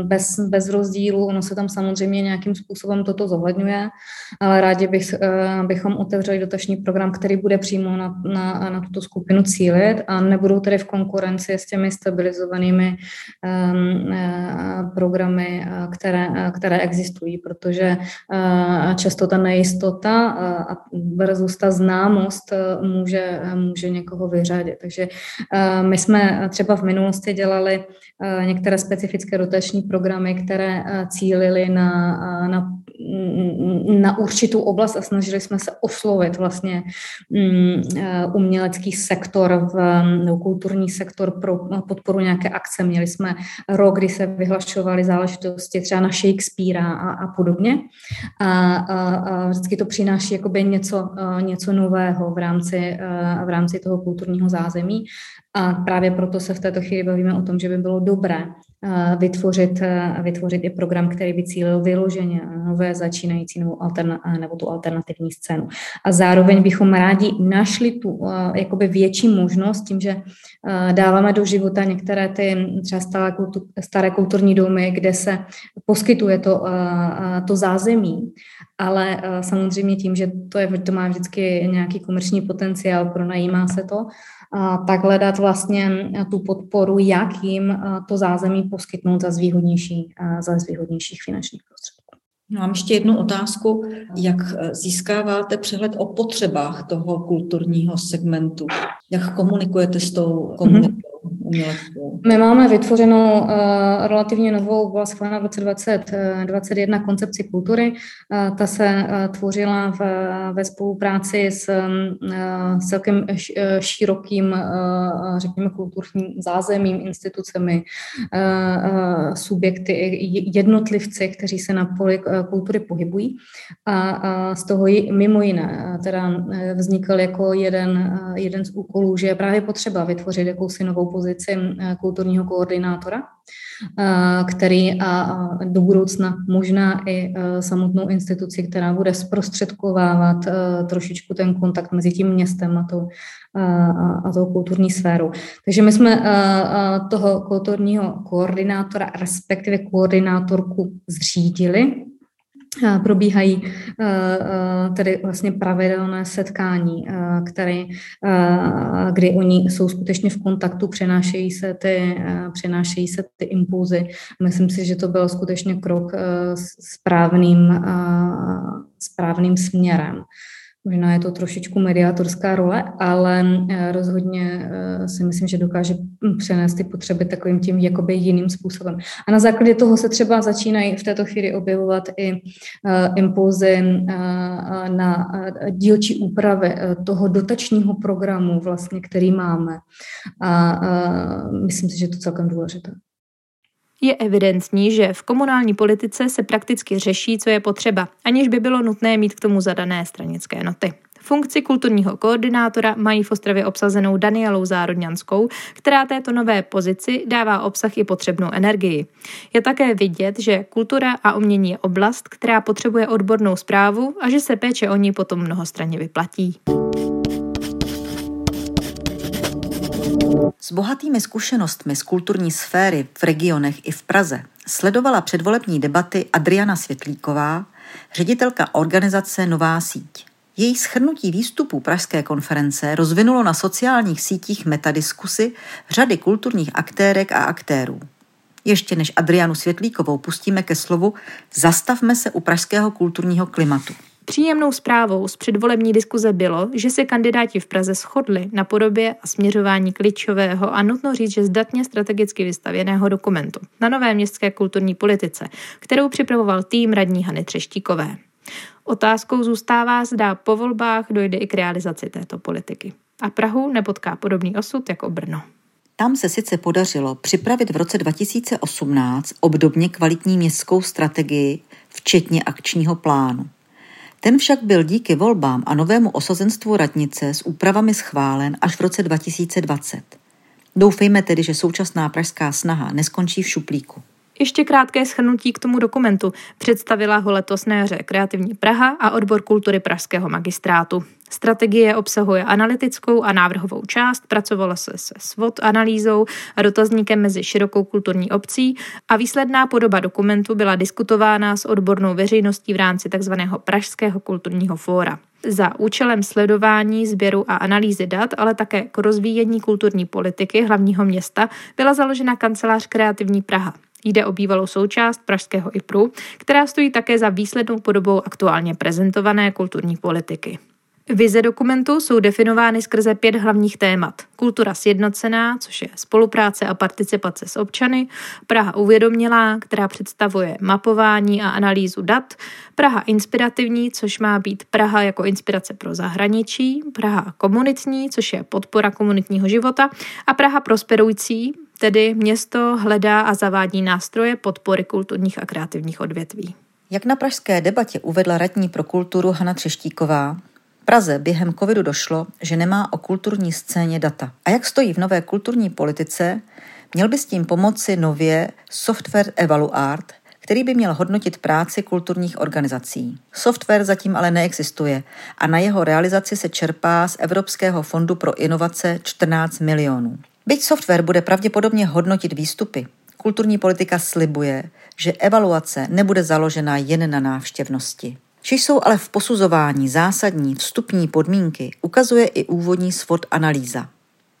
bez, bez rozdílu. Ono se tam samozřejmě nějakým způsobem toto zohledňuje, ale rádi bych, bychom otevřeli dotační program, který bude přímo na, na, na tuto skupinu cílit a nebudou tedy v konkurenci s těmi stabilizovanými programy, které, které existují, protože často ta nejistota a versus ta známost může může, může někoho vyřadit. Takže eh, my jsme třeba v minulosti dělali eh, některé specifické rotační programy, které eh, cílily na, na na určitou oblast a snažili jsme se oslovit vlastně mm, umělecký sektor, v, nebo kulturní sektor pro podporu nějaké akce. Měli jsme rok, kdy se vyhlašovaly záležitosti třeba na Shakespearea a, a podobně. A, a, a vždycky to přináší jakoby něco, něco nového v rámci, v rámci toho kulturního zázemí. A právě proto se v této chvíli bavíme o tom, že by bylo dobré vytvořit, vytvořit i program, který by cílil vyloženě nové začínající nebo, alterna, nebo tu alternativní scénu. A zároveň bychom rádi našli tu jakoby větší možnost tím, že dáváme do života některé ty třeba staré, kultu, staré kulturní domy, kde se poskytuje to, to zázemí, ale samozřejmě tím, že to, je, to má vždycky nějaký komerční potenciál, pronajímá se to, tak hledat vlastně tu podporu, jak jim to zázemí poskytnout za zvýhodnější, za zvýhodnějších finančních prostředků. No, mám ještě jednu otázku. Jak získáváte přehled o potřebách toho kulturního segmentu? Jak komunikujete s tou komunitou? My máme vytvořenou uh, relativně novou, byla schválena v roce 2021 koncepci kultury. Uh, ta se uh, tvořila v, ve spolupráci s, uh, celkem širokým, uh, řekněme, kulturním zázemím, institucemi, uh, uh, subjekty, jednotlivci, kteří se na poli kultury pohybují. A, a z toho mimo jiné teda vznikl jako jeden, jeden z úkolů, že je právě potřeba vytvořit jakousi novou pozici eh, kulturního koordinátora, eh, který a do budoucna možná i eh, samotnou instituci, která bude zprostředkovávat trošičku ten kontakt mezi tím městem a tou, a tou kulturní sférou. Takže my jsme toho kulturního koordinátora, respektive koordinátorku zřídili probíhají tedy vlastně pravidelné setkání, které, kdy oni jsou skutečně v kontaktu, přenášejí se ty, přenášejí se ty impulzy. Myslím si, že to byl skutečně krok správným, správným směrem. Možná je to trošičku mediátorská role, ale eh, rozhodně eh, si myslím, že dokáže přenést ty potřeby takovým tím jakoby jiným způsobem. A na základě toho se třeba začínají v této chvíli objevovat i eh, impulzy na dílčí úpravy toho dotačního programu, vlastně, který máme. A myslím si, že je to celkem důležité. Je evidentní, že v komunální politice se prakticky řeší, co je potřeba, aniž by bylo nutné mít k tomu zadané stranické noty. Funkci kulturního koordinátora mají v Ostravě obsazenou Danielou Zárodňanskou, která této nové pozici dává obsah i potřebnou energii. Je také vidět, že kultura a umění je oblast, která potřebuje odbornou zprávu a že se péče o ní potom mnohostranně vyplatí. S bohatými zkušenostmi z kulturní sféry v regionech i v Praze sledovala předvolební debaty Adriana Světlíková, ředitelka organizace Nová síť. Její schrnutí výstupů Pražské konference rozvinulo na sociálních sítích metadiskusy řady kulturních aktérek a aktérů. Ještě než Adrianu Světlíkovou pustíme ke slovu, zastavme se u pražského kulturního klimatu. Příjemnou zprávou z předvolební diskuze bylo, že se kandidáti v Praze shodli na podobě a směřování klíčového a nutno říct, že zdatně strategicky vystavěného dokumentu na nové městské kulturní politice, kterou připravoval tým radní Hany Třeštíkové. Otázkou zůstává, zda po volbách dojde i k realizaci této politiky. A Prahu nepotká podobný osud jako Brno. Tam se sice podařilo připravit v roce 2018 obdobně kvalitní městskou strategii, včetně akčního plánu. Ten však byl díky volbám a novému osazenstvu radnice s úpravami schválen až v roce 2020. Doufejme tedy, že současná pražská snaha neskončí v šuplíku. Ještě krátké schrnutí k tomu dokumentu představila ho letos na jaře Kreativní Praha a odbor kultury Pražského magistrátu. Strategie obsahuje analytickou a návrhovou část, pracovala se se SWOT analýzou a dotazníkem mezi širokou kulturní obcí a výsledná podoba dokumentu byla diskutována s odbornou veřejností v rámci tzv. Pražského kulturního fóra. Za účelem sledování, sběru a analýzy dat, ale také k rozvíjení kulturní politiky hlavního města byla založena kancelář Kreativní Praha. Jde o bývalou součást pražského IPRu, která stojí také za výslednou podobou aktuálně prezentované kulturní politiky. Vize dokumentu jsou definovány skrze pět hlavních témat. Kultura sjednocená, což je spolupráce a participace s občany, Praha uvědomělá, která představuje mapování a analýzu dat, Praha inspirativní, což má být Praha jako inspirace pro zahraničí, Praha komunitní, což je podpora komunitního života a Praha prosperující, tedy město hledá a zavádí nástroje podpory kulturních a kreativních odvětví. Jak na pražské debatě uvedla radní pro kulturu Hana Třeštíková, Praze během covidu došlo, že nemá o kulturní scéně data. A jak stojí v nové kulturní politice, měl by s tím pomoci nově software Evaluart, který by měl hodnotit práci kulturních organizací. Software zatím ale neexistuje a na jeho realizaci se čerpá z Evropského fondu pro inovace 14 milionů. Byť software bude pravděpodobně hodnotit výstupy, kulturní politika slibuje, že evaluace nebude založena jen na návštěvnosti. Že jsou ale v posuzování zásadní vstupní podmínky, ukazuje i úvodní svod analýza.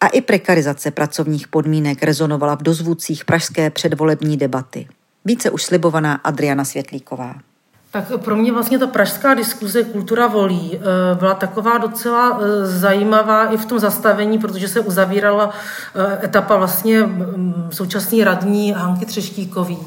A i prekarizace pracovních podmínek rezonovala v dozvůdcích pražské předvolební debaty. Více už slibovaná Adriana Světlíková. Tak pro mě vlastně ta pražská diskuze Kultura volí eh, byla taková docela eh, zajímavá i v tom zastavení, protože se uzavírala eh, etapa vlastně mm, současný radní Hanky Třeštíkový.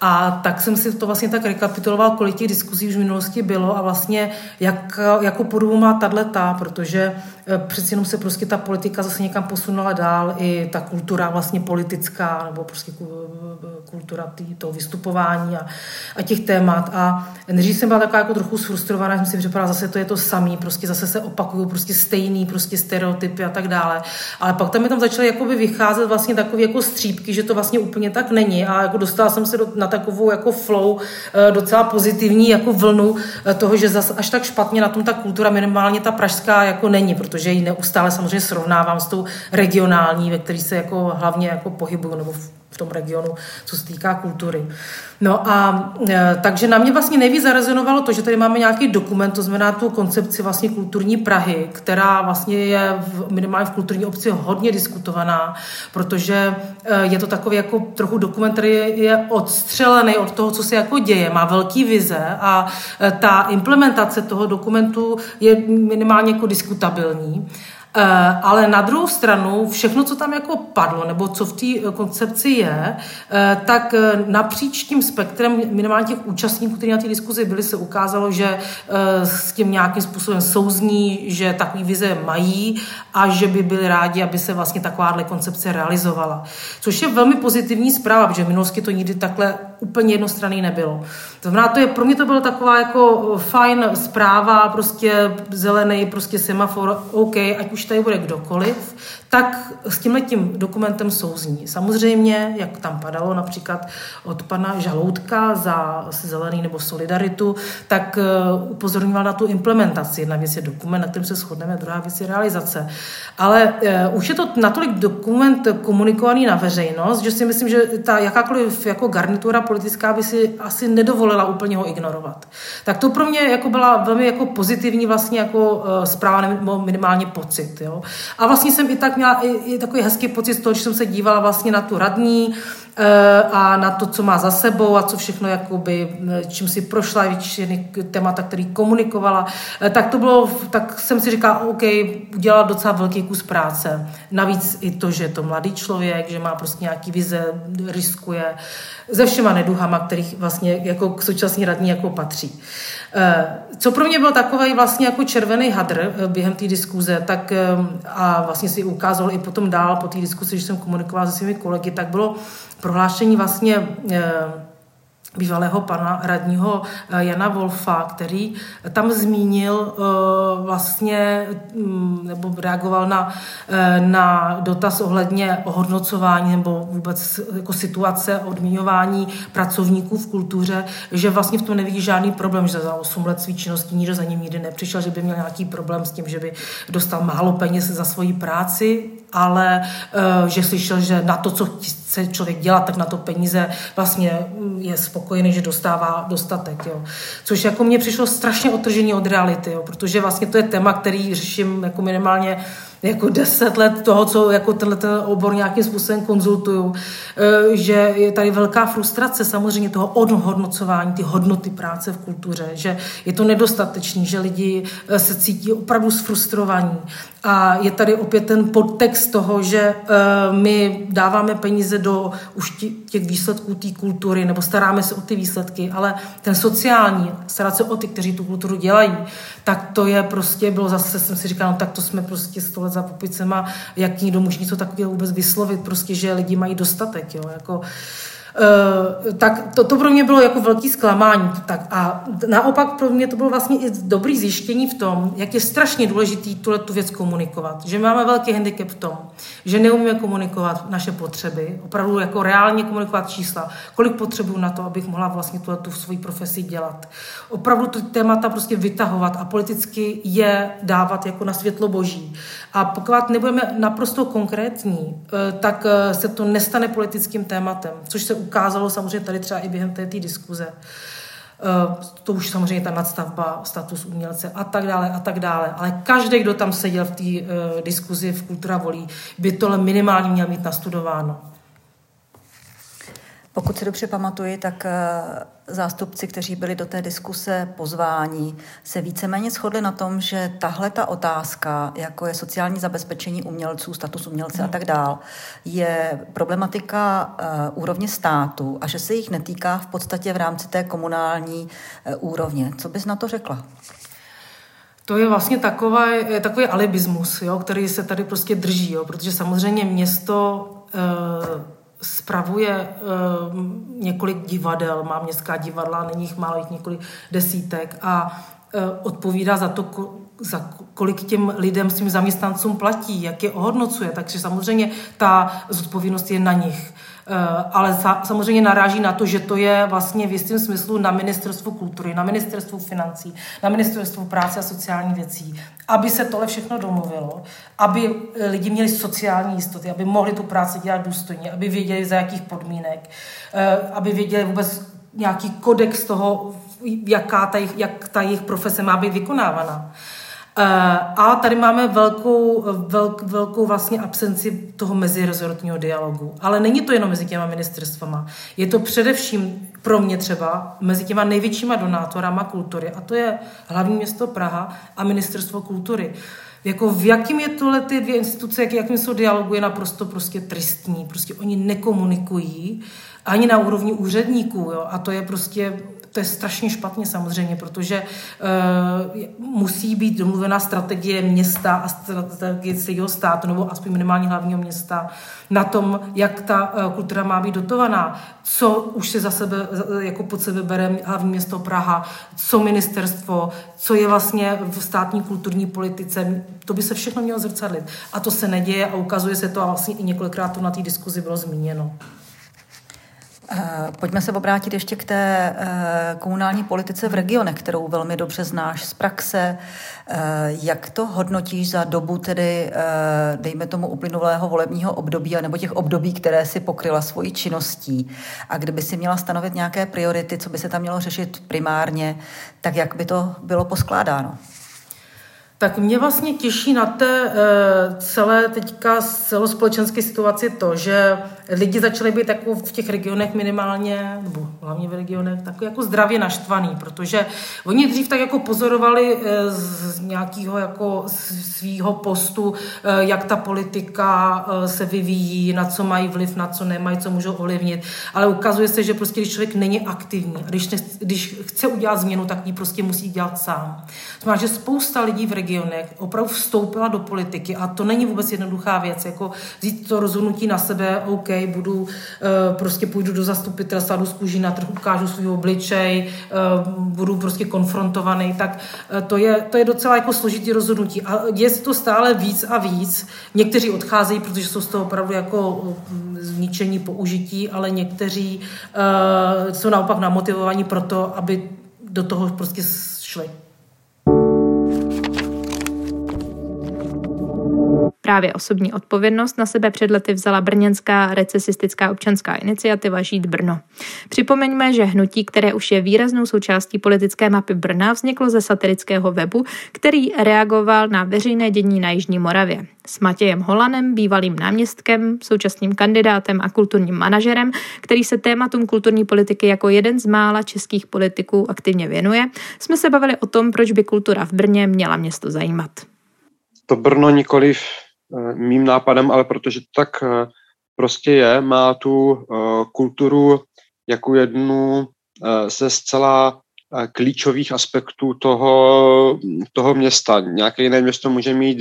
A tak jsem si to vlastně tak rekapituloval, kolik těch diskuzí už v minulosti bylo a vlastně jak, jako podobu má tato, protože Eh, přeci jenom se prostě ta politika zase někam posunula dál, i ta kultura vlastně politická, nebo prostě kultura tý, toho vystupování a, a těch témat. A než jsem byla taková jako trochu sfrustrovaná, jsem si připadala, zase to je to samý, prostě zase se opakují prostě stejný prostě stereotypy a tak dále. Ale pak tam mi tam začaly jakoby vycházet vlastně takové jako střípky, že to vlastně úplně tak není a jako dostala jsem se do, na takovou jako flow eh, docela pozitivní jako vlnu eh, toho, že zase až tak špatně na tom ta kultura minimálně ta pražská jako není, protože ji neustále samozřejmě srovnávám s tou regionální, ve které se jako hlavně jako pohybuju, nebo v tom regionu, co se týká kultury. No a e, takže na mě vlastně nejvíc zarezonovalo to, že tady máme nějaký dokument, to znamená tu koncepci vlastně kulturní Prahy, která vlastně je v, minimálně v kulturní obci hodně diskutovaná, protože e, je to takový jako trochu dokument, který je odstřelený od toho, co se jako děje, má velký vize a e, ta implementace toho dokumentu je minimálně jako diskutabilní. Eh, ale na druhou stranu všechno, co tam jako padlo, nebo co v té eh, koncepci je, eh, tak napříč tím spektrem minimálně těch účastníků, kteří na té diskuzi byli, se ukázalo, že s tím nějakým způsobem souzní, že takový vize mají a že by byli rádi, aby se vlastně takováhle koncepce realizovala. Což je velmi pozitivní zpráva, protože v minulosti to nikdy takhle úplně jednostranný nebylo. To znamená, to je, pro mě to byla taková jako fajn zpráva, prostě zelený, prostě semafor, OK, ať už tady bude kdokoliv, tak s tímhle tím dokumentem souzní. Samozřejmě, jak tam padalo například od pana Žaloutka za zelený nebo solidaritu, tak eh, upozorňoval na tu implementaci. Jedna věc je dokument, na kterém se shodneme, druhá věc je realizace. Ale uh, už je to natolik dokument komunikovaný na veřejnost, že si myslím, že ta jakákoliv jako garnitura politická by si asi nedovolila úplně ho ignorovat. Tak to pro mě jako byla velmi jako pozitivní vlastně jako uh, zpráva minimálně pocit. Jo? A vlastně jsem i tak měla i, i takový hezký pocit z toho, že jsem se dívala vlastně na tu radní, a na to, co má za sebou a co všechno, jakoby, eh, čím si prošla, většiny témata, který komunikovala, eh, tak to bylo, tak jsem si říkala, OK, udělala docela velký kus práce. Navíc i to, že je to mladý člověk, že má prostě nějaký vize, riskuje, se všema neduhama, kterých vlastně jako k současní radní jako patří. Co pro mě byl takový vlastně jako červený hadr během té diskuze, tak a vlastně si ukázal i potom dál po té diskuzi, že jsem komunikovala se svými kolegy, tak bylo prohlášení vlastně eh, bývalého pana radního eh, Jana Wolfa, který tam zmínil eh, vlastně, mm, nebo reagoval na, na dotaz ohledně ohodnocování nebo vůbec jako situace odměňování pracovníků v kultuře, že vlastně v tom nevidí žádný problém, že za 8 let svý činnosti nikdo za ním nikdy nepřišel, že by měl nějaký problém s tím, že by dostal málo peněz za svoji práci, ale že slyšel, že na to, co chce člověk dělat, tak na to peníze vlastně je spokojený, že dostává dostatek. Jo. Což jako mně přišlo strašně otržení od reality, jo, protože vlastně to je téma, který řeším jako minimálně jako deset let toho, co jako tenhle ten obor nějakým způsobem konzultuju, eh, že je tady velká frustrace samozřejmě toho odhodnocování, ty hodnoty práce v kultuře, že je to nedostatečný, že lidi eh, se cítí opravdu sfrustrovaní. A je tady opět ten podtext toho, že eh, my dáváme peníze do už těch výsledků té kultury, nebo staráme se o ty výsledky, ale ten sociální, starat se o ty, kteří tu kulturu dělají, tak to je prostě, bylo zase, jsem si říkala, no tak to jsme prostě sto let za popicema, jak někdo může něco takového vůbec vyslovit, prostě, že lidi mají dostatek, jo, jako Uh, tak to, to pro mě bylo jako velký zklamání. Tak a naopak pro mě to bylo vlastně i dobrý zjištění v tom, jak je strašně důležitý tuhle tu věc komunikovat. Že máme velký handicap v tom, že neumíme komunikovat naše potřeby, opravdu jako reálně komunikovat čísla, kolik potřebuju na to, abych mohla vlastně tuhle tu svoji profesi dělat. Opravdu ty témata prostě vytahovat a politicky je dávat jako na světlo boží. A pokud nebudeme naprosto konkrétní, eh, tak eh, se to nestane politickým tématem, což se ukázalo samozřejmě tady třeba i během té diskuze. Eh, to už samozřejmě ta nadstavba, status umělce a tak dále a tak dále. Ale každý, kdo tam seděl v té diskuzi v Kultura volí, by tohle minimálně měl mít nastudováno. Pokud si dobře pamatuji, tak eh, zástupci, kteří byli do té diskuse pozváni, se víceméně shodli na tom, že tahle ta otázka, jako je sociální zabezpečení umělců, status umělce a tak dál, je problematika uh, úrovně státu a že se jich netýká v podstatě v rámci té komunální uh, úrovně. Co bys na to řekla? To je vlastně takový, takový alibismus, jo, který se tady prostě drží, jo, protože samozřejmě město uh, spravuje uh, několik divadel, má městská divadla, není jich málo, jich několik desítek a uh, odpovídá za to, za kolik těm lidem, s tím zaměstnancům platí, jak je ohodnocuje. Takže samozřejmě ta zodpovědnost je na nich. Ale samozřejmě naráží na to, že to je vlastně v jistém smyslu na ministerstvu kultury, na ministerstvu financí, na ministerstvu práce a sociálních věcí, aby se tohle všechno domluvilo, aby lidi měli sociální jistoty, aby mohli tu práci dělat důstojně, aby věděli za jakých podmínek, aby věděli vůbec nějaký kodex toho, jaká ta jejich, jak ta jejich profese má být vykonávaná. Eh, a tady máme velkou, velk, velkou vlastně absenci toho mezirezortního dialogu. Ale není to jenom mezi těma ministerstvama. Je to především pro mě třeba mezi těma největšíma donátorama kultury. A to je hlavní město Praha a ministerstvo kultury. Jako v jakým je tohle ty dvě instituce, jak, jakým jsou dialogu, je naprosto prostě tristní. Prostě oni nekomunikují ani na úrovni úředníků. Jo? A to je prostě to je strašně špatně samozřejmě, protože uh, musí být domluvená strategie města a strategie celého státu, nebo aspoň minimálně hlavního města, na tom, jak ta uh, kultura má být dotovaná, co už se za sebe, jako pod sebe bere hlavní město Praha, co ministerstvo, co je vlastně v státní kulturní politice, to by se všechno mělo zrcadlit. A to se neděje a ukazuje se to a vlastně i několikrát to na té diskuzi bylo zmíněno. Eh, pojďme se obrátit ještě k té eh, komunální politice v regionech, kterou velmi dobře znáš z praxe. Eh, jak to hodnotíš za dobu tedy, dejme tomu, uplynulého volebního období, nebo těch období, které si pokryla svojí činností? A kdyby si měla stanovit nějaké priority, co by se tam mělo řešit primárně, tak jak by to bylo poskládáno? Tak mě vlastně těší na té uh, celé teďka celospolečenské situaci to, že lidi začali být jako v těch regionech minimálně, nebo hlavně v regionech, tak jako zdravě naštvaný, protože oni dřív tak jako pozorovali uh, z nějakého jako svýho postu, uh, jak ta politika se vyvíjí, na co mají vliv, na co nemají, co můžou ovlivnit, ale ukazuje se, že prostě když člověk není aktivní, a když, ne, když chce udělat změnu, tak ji prostě musí dělat sám. Znamená, že spousta lidí v regionech regionech opravdu vstoupila do politiky a to není vůbec jednoduchá věc, jako vzít to rozhodnutí na sebe, OK, budu, eh, prostě půjdu do zastupitelstva, jdu z kůží na trh, ukážu svůj obličej, eh, budu prostě konfrontovaný, tak eh, to je, to je docela jako složitý rozhodnutí a se to stále víc a víc. Někteří odcházejí, protože jsou z toho opravdu jako zničení, použití, ale někteří jsou naopak namotivovaní pro to, aby do toho prostě šli. Právě osobní odpovědnost na sebe před lety vzala brněnská recesistická občanská iniciativa Žít Brno. Připomeňme, že hnutí, které už je výraznou součástí politické mapy Brna, vzniklo ze satirického webu, který reagoval na veřejné dění na Jižní Moravě. S Matějem Holanem, bývalým náměstkem, současným kandidátem a kulturním manažerem, který se tématům kulturní politiky jako jeden z mála českých politiků aktivně věnuje, jsme se bavili o tom, proč by kultura v Brně měla město zajímat. To Brno nikoliv mým nápadem, ale protože to tak eh, prostě je, má tu eh, kulturu jako jednu ze zcela klíčových aspektů toho, toho města. Nějaké jiné město může mít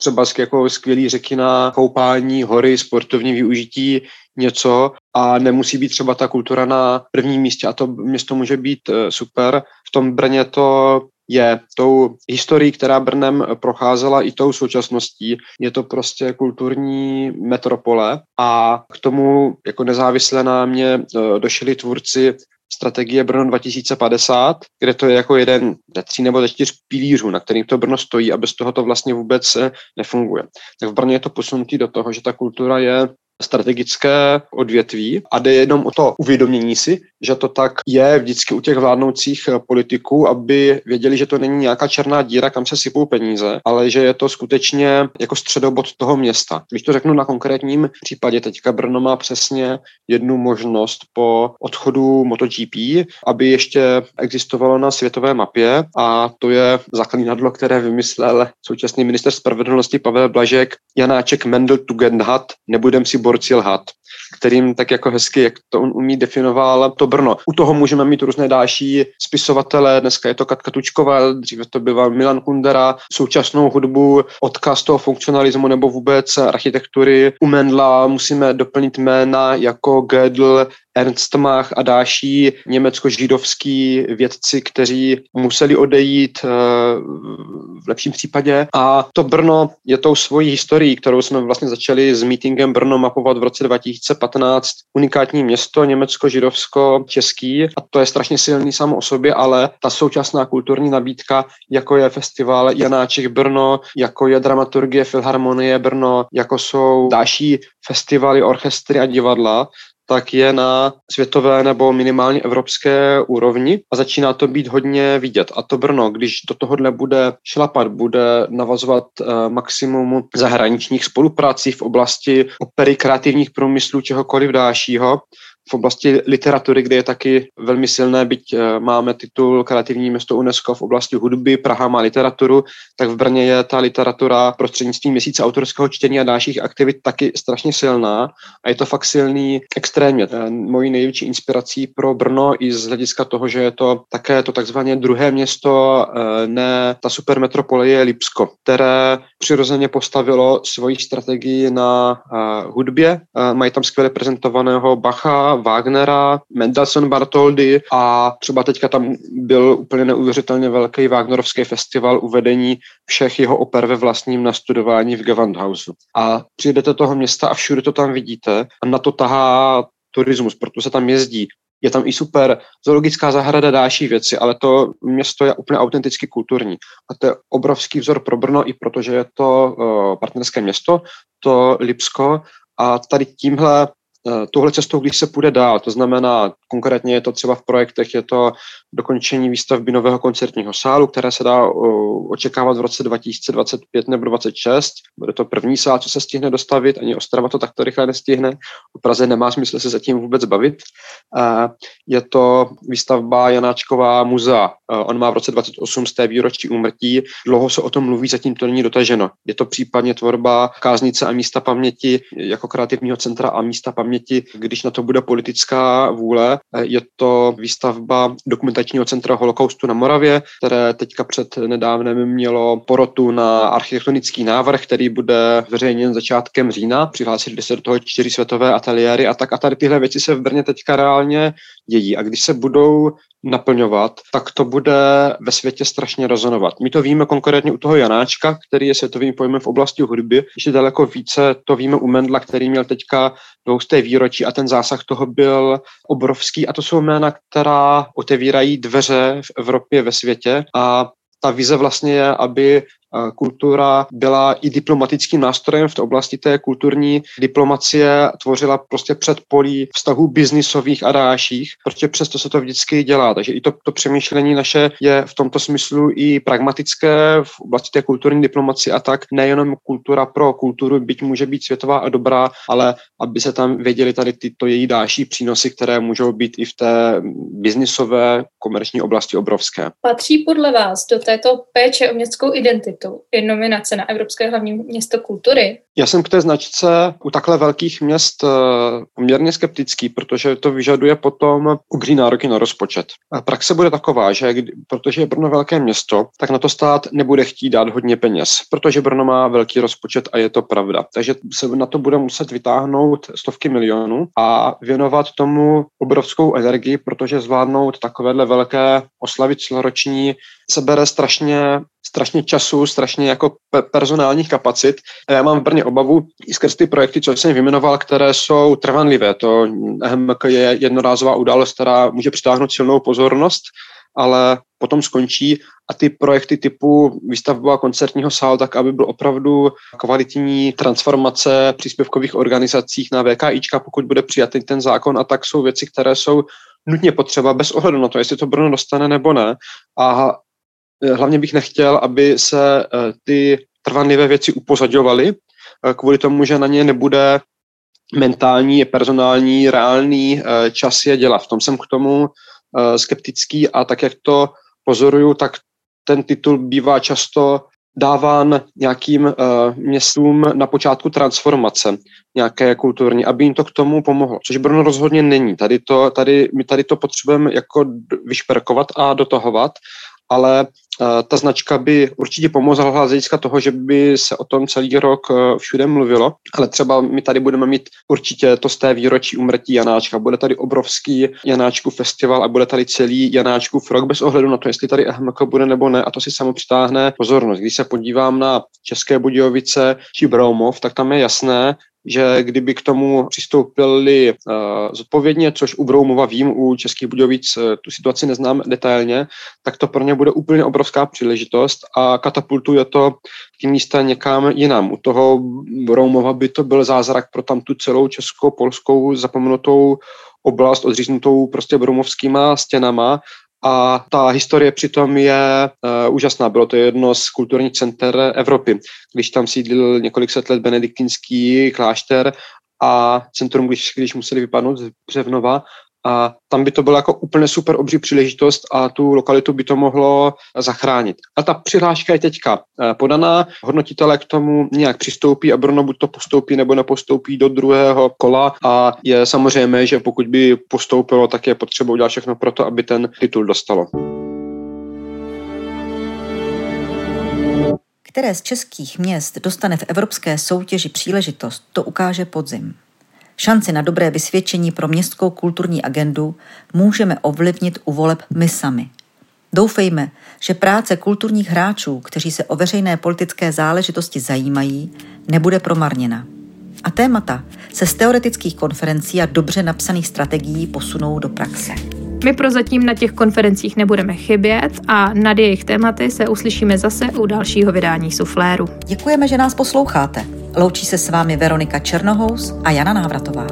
třeba jako skvělý řeky na koupání, hory, sportovní využití, něco a nemusí být třeba ta kultura na prvním místě a to město může být super. V tom Brně to je tou historií, která Brnem procházela i tou současností. Je to prostě kulturní metropole a k tomu jako nezávisle na mě e, došli tvůrci strategie Brno 2050, kde to je jako jeden ze tří nebo ze čtyř pilířů, na kterým to Brno stojí a bez toho to vlastně vůbec nefunguje. Tak v Brně je to posunutý do toho, že ta kultura je strategické odvětví a jde jenom o to uvědomění si, že to tak je vždycky u těch vládnoucích politiků, aby věděli, že to není nějaká černá díra, kam se sypou peníze, ale že je to skutečně jako středobod toho města. Když to řeknu na konkrétním případě, teďka Brno má přesně jednu možnost po odchodu MotoGP, aby ještě existovalo na světové mapě a to je zaklínadlo, které vymyslel současný minister spravedlnosti Pavel Blažek, Janáček Mendel Tugendhat, nebudem si borci lhat kterým tak jako hezky, jak to on umí definoval to Brno. U toho můžeme mít různé další spisovatele, dneska je to Katka Tučková, dříve to býval Milan Kundera, současnou hudbu, odkaz toho funkcionalismu nebo vůbec architektury. U Mendla musíme doplnit jména jako Gödel, Ernst Mach a další německo-židovský vědci, kteří museli odejít eh, v lepším případě. A to Brno je tou svojí historií, kterou jsme vlastně začali s meetingem Brno mapovat v roce 2015. Unikátní město, německo-židovsko-český a to je strašně silný samo o sobě, ale ta současná kulturní nabídka, jako je festival Janáček Brno, jako je dramaturgie Filharmonie Brno, jako jsou další festivaly, orchestry a divadla, tak je na světové nebo minimálně evropské úrovni a začíná to být hodně vidět. A to Brno, když do tohohle bude šlapat, bude navazovat uh, maximum zahraničních spoluprací v oblasti opery, kreativních průmyslů, čehokoliv dalšího, v oblasti literatury, kde je taky velmi silné, byť eh, máme titul Kreativní město UNESCO v oblasti hudby, Praha má literaturu, tak v Brně je ta literatura prostřednictvím měsíce autorského čtení a dalších aktivit taky strašně silná a je to fakt silný extrémně. Eh, mojí největší inspirací pro Brno i z hlediska toho, že je to také to takzvané druhé město, eh, ne ta supermetropole je Lipsko, které přirozeně postavilo svoji strategii na hudbě. Mají tam skvěle prezentovaného Bacha, Wagnera, Mendelssohn Bartholdy a třeba teďka tam byl úplně neuvěřitelně velký Wagnerovský festival uvedení všech jeho oper ve vlastním nastudování v Gewandhausu. A přijdete do toho města a všude to tam vidíte a na to tahá turismus, proto se tam jezdí. Je tam i super zoologická zahrada, další věci, ale to město je úplně autenticky kulturní. A to je obrovský vzor pro Brno, i protože je to uh, partnerské město, to Lipsko, a tady tímhle tuhle cestou, když se půjde dál, to znamená, konkrétně je to třeba v projektech, je to dokončení výstavby nového koncertního sálu, které se dá očekávat v roce 2025 nebo 2026. Bude to první sál, co se stihne dostavit, ani Ostrava to takto rychle nestihne. O Praze nemá smysl se zatím vůbec bavit. Je to výstavba Janáčková muzea. On má v roce 28 z té výročí úmrtí. Dlouho se o tom mluví, zatím to není dotaženo. Je to případně tvorba káznice a místa paměti jako kreativního centra a místa paměti, když na to bude politická vůle. Je to výstavba dokumentačního centra holokaustu na Moravě, které teďka před nedávnem mělo porotu na architektonický návrh, který bude zveřejněn začátkem října. Přihlásili se do toho čtyři světové ateliéry a tak a tady tyhle věci se v Brně teďka reálně dějí. A když se budou naplňovat, tak to bude ve světě strašně rezonovat. My to víme konkrétně u toho Janáčka, který je světovým pojmem v oblasti hudby. Ještě daleko více to víme u Mendla, který měl teďka dvousté výročí a ten zásah toho byl obrovský. A to jsou jména, která otevírají dveře v Evropě, ve světě a ta vize vlastně je, aby kultura byla i diplomatickým nástrojem v té oblasti té kulturní diplomacie, tvořila prostě předpolí vztahů biznisových a dalších, protože přesto se to vždycky dělá. Takže i to, to přemýšlení naše je v tomto smyslu i pragmatické v oblasti té kulturní diplomacie a tak nejenom kultura pro kulturu, byť může být světová a dobrá, ale aby se tam věděli tady tyto její další přínosy, které můžou být i v té biznisové komerční oblasti obrovské. Patří podle vás do této péče o městskou identitu titul je nominace na Evropské hlavní město kultury. Já jsem k té značce u takhle velkých měst eh, poměrně skeptický, protože to vyžaduje potom ugří nároky na rozpočet. A praxe bude taková, že protože je Brno velké město, tak na to stát nebude chtít dát hodně peněz, protože Brno má velký rozpočet a je to pravda. Takže se na to bude muset vytáhnout stovky milionů a věnovat tomu obrovskou energii, protože zvládnout takovéhle velké oslavy celoroční se bere strašně, strašně času, strašně jako personálních kapacit. A já mám v Brně obavu i skrz ty projekty, co jsem vyjmenoval, které jsou trvanlivé. To HMK je jednorázová událost, která může přitáhnout silnou pozornost, ale potom skončí a ty projekty typu výstavba koncertního sálu, tak aby byl opravdu kvalitní transformace příspěvkových organizacích na VKIčka, pokud bude přijatý ten zákon a tak jsou věci, které jsou nutně potřeba bez ohledu na to, jestli to Brno dostane nebo ne. A hlavně bych nechtěl, aby se eh, ty trvanlivé věci upozadňovaly, eh, kvůli tomu, že na ně nebude mentální, personální, reálný čas je dělat. V tom jsem k tomu skeptický a tak, jak to pozoruju, tak ten titul bývá často dáván nějakým městům na počátku transformace nějaké kulturní, aby jim to k tomu pomohlo, což Brno rozhodně není. Tady to, tady, my tady to potřebujeme jako vyšperkovat a dotahovat ale ta značka by určitě pomohla z hlediska toho, že by se o tom celý rok všude mluvilo, ale třeba my tady budeme mít určitě to z té výročí umrtí Janáčka. Bude tady obrovský Janáčku festival a bude tady celý Janáčkův rok bez ohledu na to, jestli tady EHMK bude nebo ne a to si samo přitáhne pozornost. Když se podívám na České Budějovice či Broumov, tak tam je jasné, že kdyby k tomu přistoupili uh, zodpovědně, což u Broumova vím, u Českých Budějovic uh, tu situaci neznám detailně, tak to pro ně bude úplně obrovská příležitost a katapultuje to tím místa někam jinam. U toho Broumova by to byl zázrak pro tam tu celou českou, polskou zapomenutou oblast odříznutou prostě brumovskýma stěnama a ta historie přitom je uh, úžasná. Bylo to jedno z kulturních center Evropy, když tam sídlil několik set let benediktinský klášter a centrum, když, když museli vypadnout z Břevnova a tam by to byla jako úplně super obří příležitost a tu lokalitu by to mohlo zachránit. A ta přihláška je teďka eh, podaná, hodnotitelé k tomu nějak přistoupí a Brno buď to postoupí nebo nepostoupí do druhého kola a je samozřejmě, že pokud by postoupilo, tak je potřeba udělat všechno pro to, aby ten titul dostalo. Které z českých měst dostane v evropské soutěži příležitost, to ukáže podzim. Šanci na dobré vysvědčení pro městskou kulturní agendu můžeme ovlivnit u voleb my sami. Doufejme, že práce kulturních hráčů, kteří se o veřejné politické záležitosti zajímají, nebude promarněna. A témata se z teoretických konferencí a dobře napsaných strategií posunou do praxe. My prozatím na těch konferencích nebudeme chybět a nad jejich tématy se uslyšíme zase u dalšího vydání Sufléru. Děkujeme, že nás posloucháte. Loučí se s vámi Veronika Černohous a Jana Návratová.